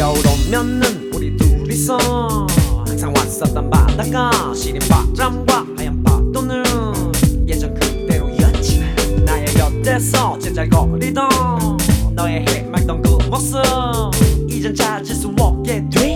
겨울 오면은 우리 둘이서 항상 왔었던 바닷가 시린 바람과 하얀 파도는 예전 그대로였지. 나의 곁에서 제잘거리던 너의 해맑던 그 모습 이젠 찾을 수 없게 돼.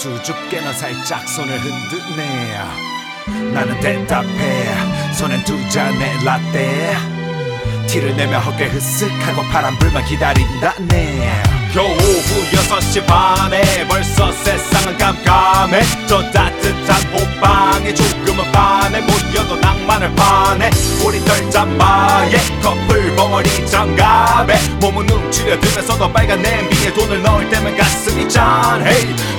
수줍게 넌 살짝 손을 흔드네 나는 대답해. 손엔 두 잔의 라떼. 티를 내며 어깨 흐쓱하고 파란 불만 기다린다네 겨우 오후 6시 반에 벌써 세상은 깜깜해. 저 따뜻한 호방에 조금은 반해. 모여도 낭만을 파네. 우리 덜잠바에 커플 벙어리 장갑에 몸은 움츠려들면서도 빨간 냄비에 돈을 넣을 때면 가슴이 짠해.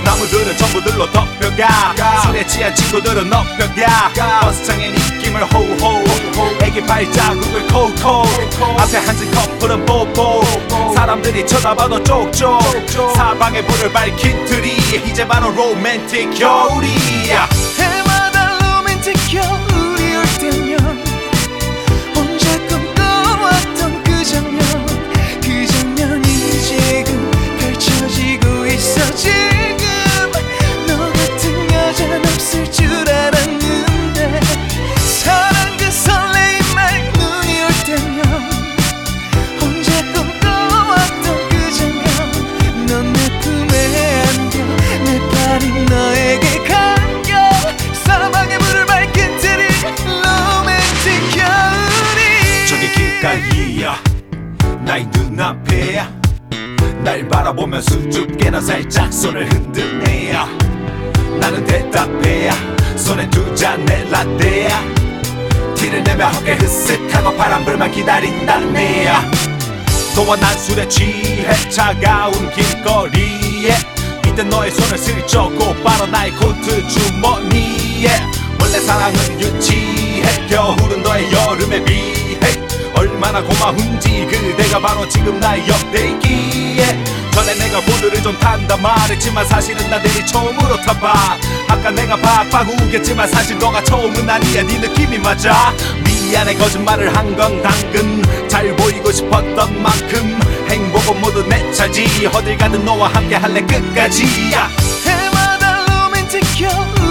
나무들은 전부 들로 덮여가. 술에 취한 친구들은 업혀가. 버스창에 입김을 호호 애기 발자국을 콜콜 앞에 앉은 커플은 뽀뽀. 사람들이 쳐다봐도 쪽쪽. 사방에 불을 밝힌 트리. 이제 바로 로맨틱 겨울이야. 해마다 로맨틱 겨울이 올 때면 혼자 꿈꿔왔던 그 장면 그 장면이 지금 펼쳐지고 있어 지 날 바라보며 수줍게 넌 살짝 손을 흔드네 나는 대답해 손에 두 잔의 라떼 티를 내며 어깨 흐쓱하고 바람불만 기다린다네 너와 난 술에 취해 차가운 길거리에. 이때 너의 손을 슬쩍 곧바로 나의 코트 주머니에. 원래 사랑은 유치해 겨울은 너의 여름에 비해 얼마나 고마운지 그대가 바로 지금 나의 옆대기에. 전에 내가 보드를 좀 탄다 말했지만 사실은 나 내일 처음으로 타봐. 아까 내가 박박 우겼지만 사실 너가 처음은 아니야. 네 느낌이 맞아. 미안해 거짓말을 한 건 당근. 잘 보이고 싶었던 만큼 행복은 모두 내 차지. 어딜 가든 너와 함께 할래 끝까지. 야. 해마다 로맨틱 겨울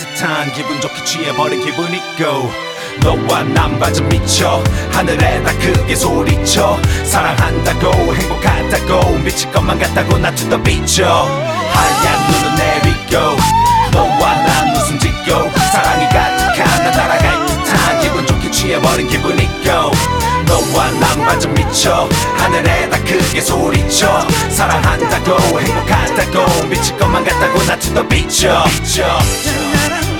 듯한 기분 좋게 취해버린 기분 있고 너와 난 완전 미쳐. 하늘에다 크게 소리쳐. 사랑한다고 행복하다고 미칠 것만 같다고 나 the beach 하얀 눈은 내리고 너와 난 웃음 짓고. 사랑이 가득한 날 날아갈 듯한 기분 좋게 취해버린 기분 있고 너와 난 완전 미쳐. 하늘에다 크게 소리쳐. 사랑한다고 행복하다고 미칠 것만 같다고 나 the beach This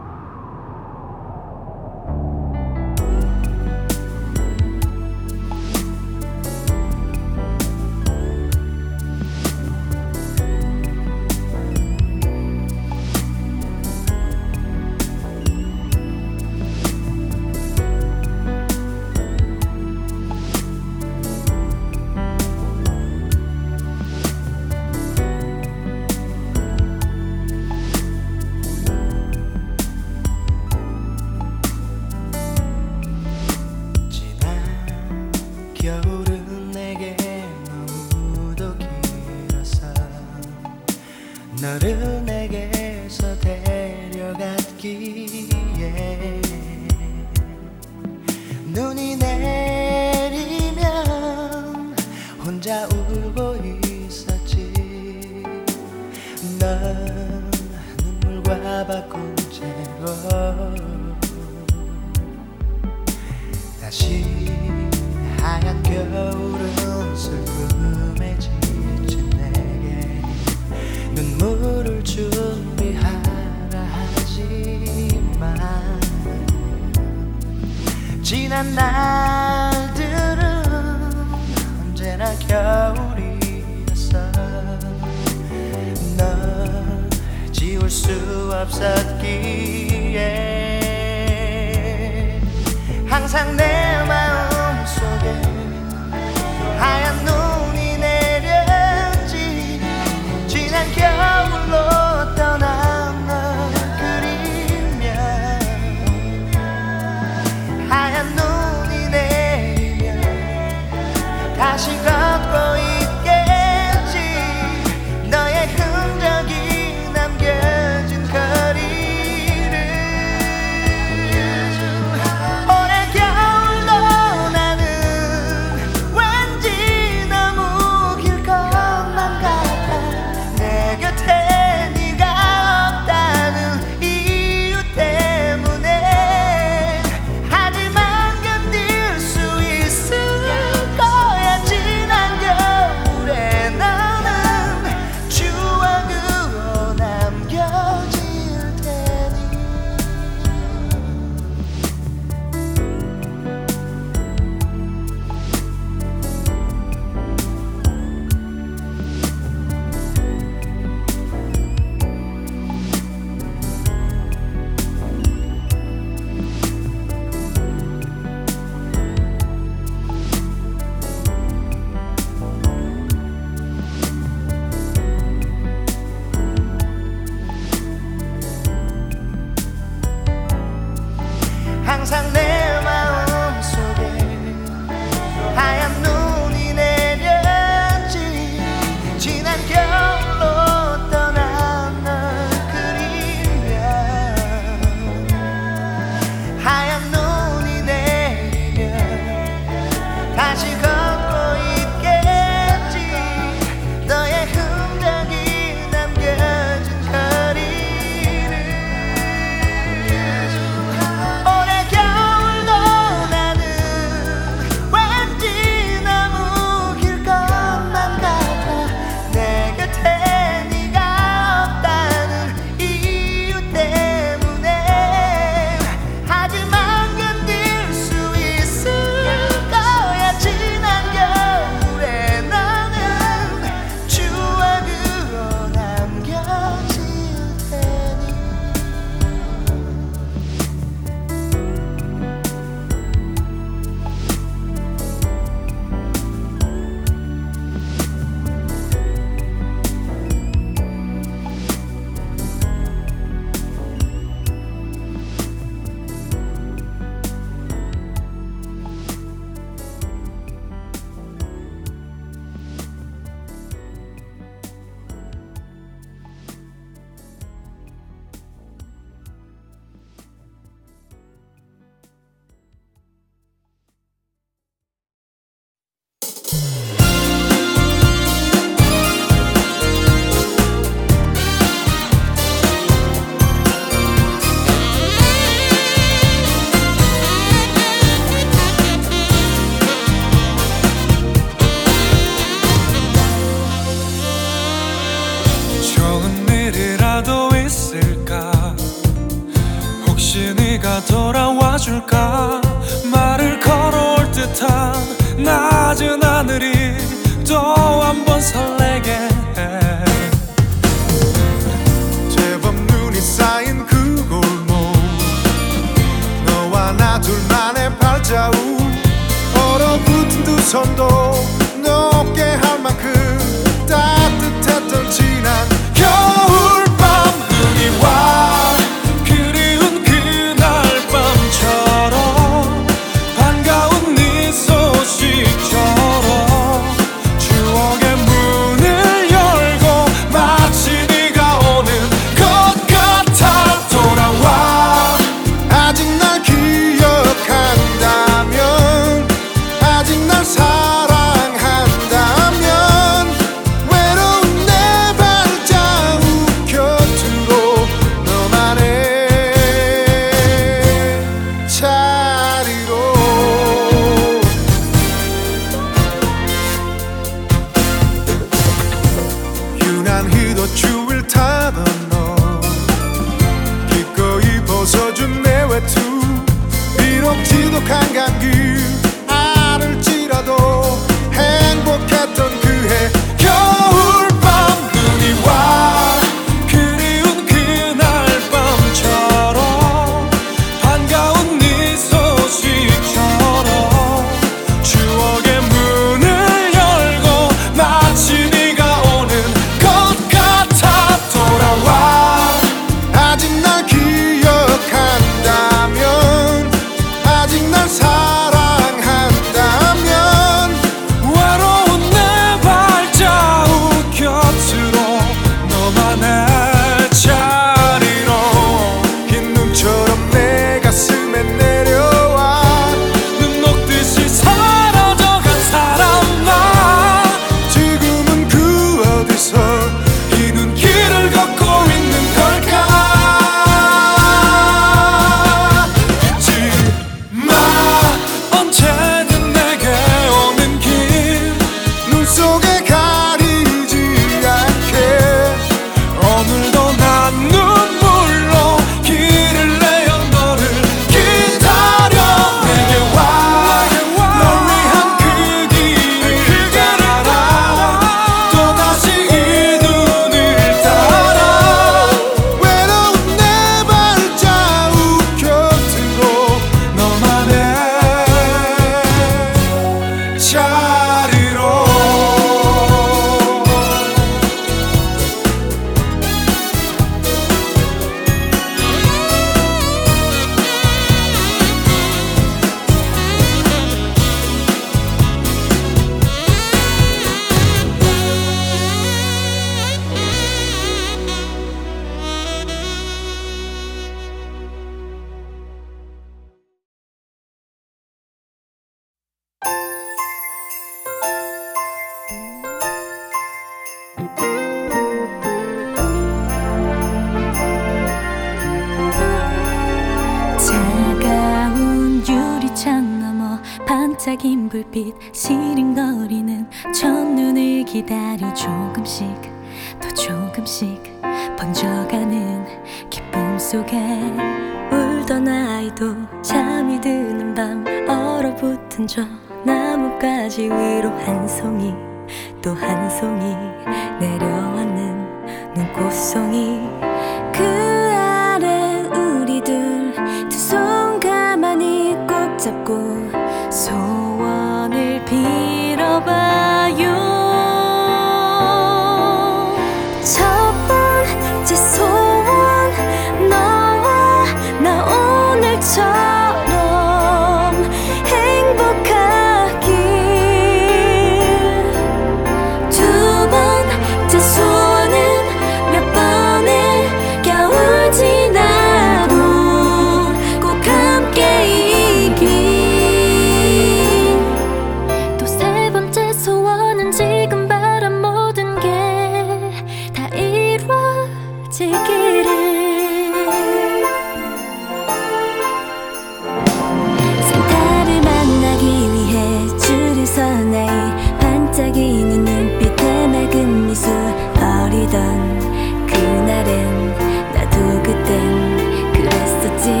그랬었지.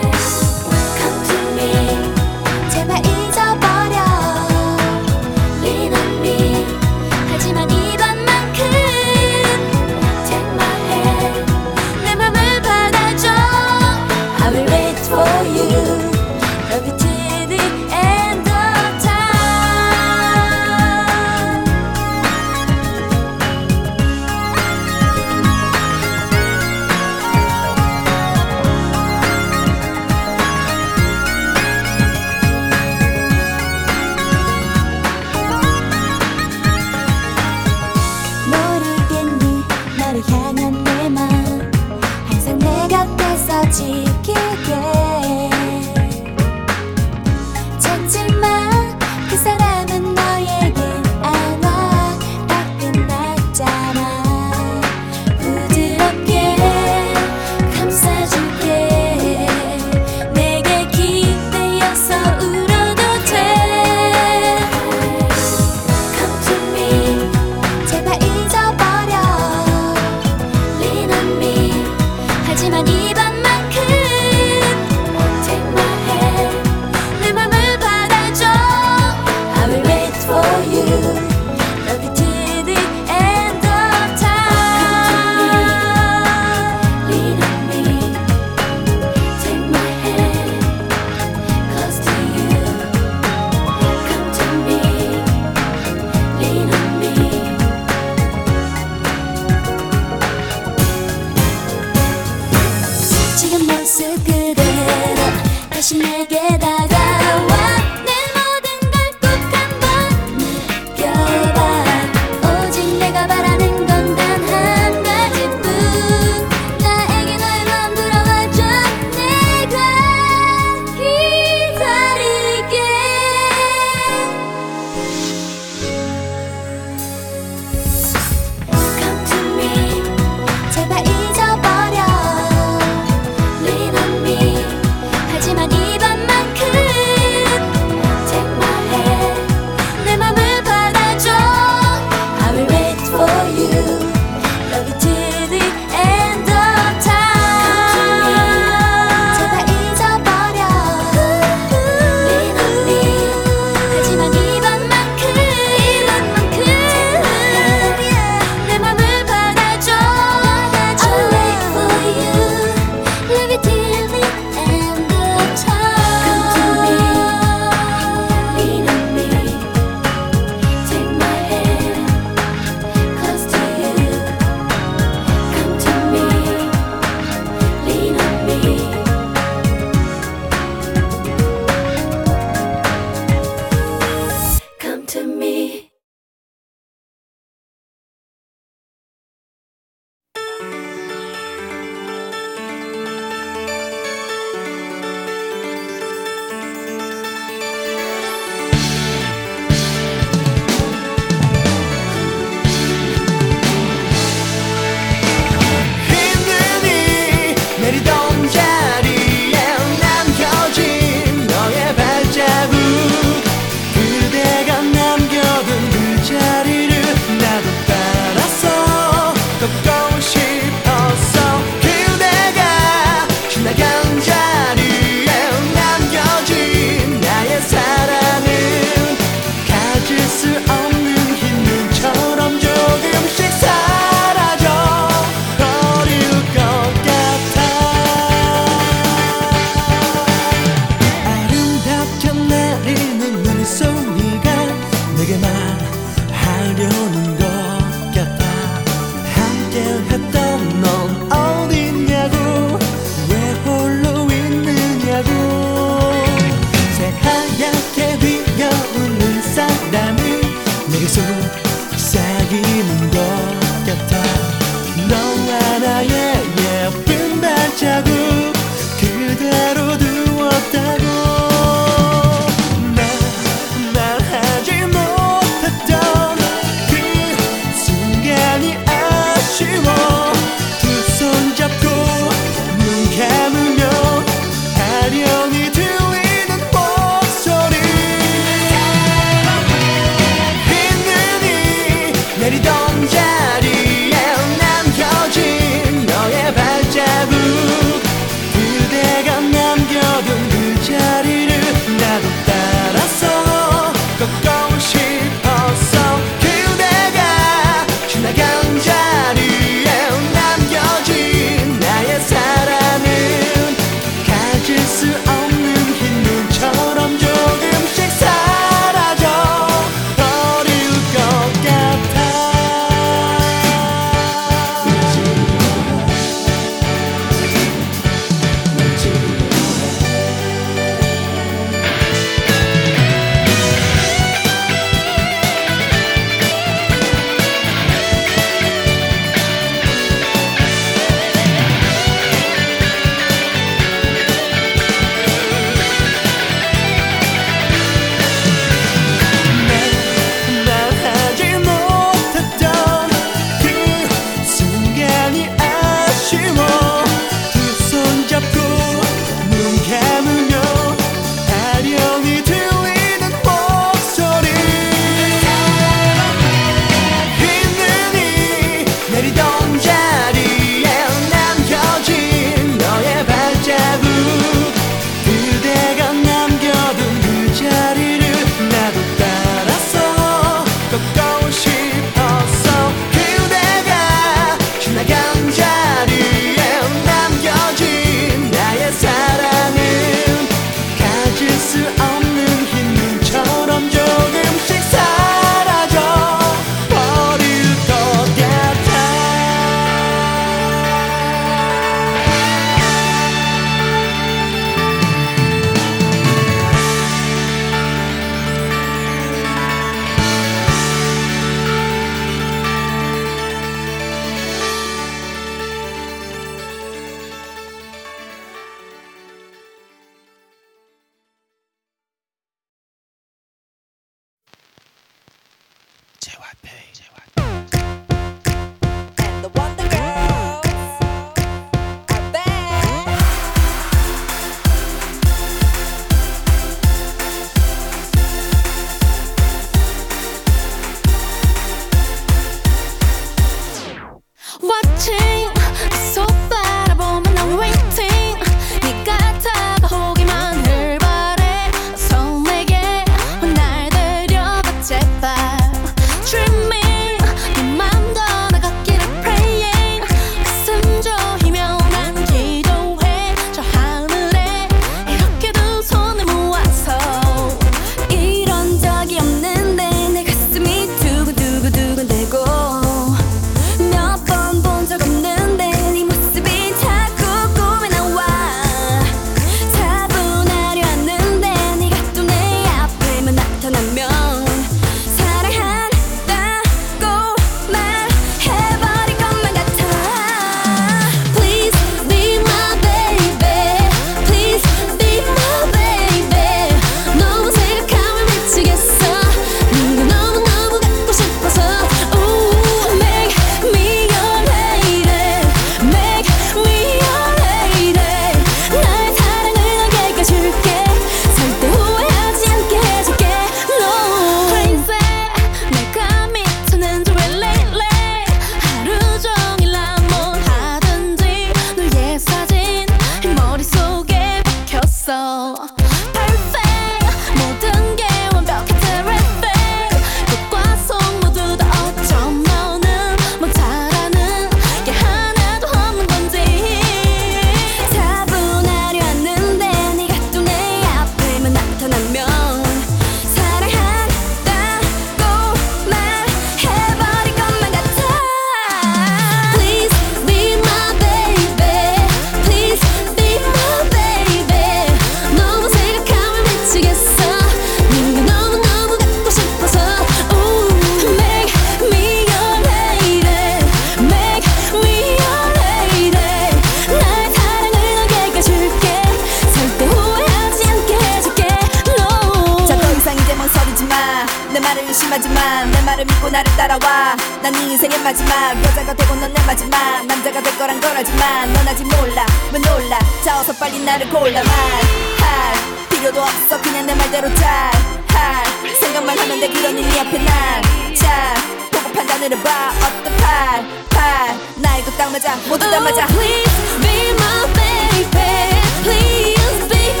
그러니 네 앞에 난자 보고 판단을 해봐 어떤 팔팔 나이도 딱 맞아 모두 다 맞아 oh, Please be my baby Please be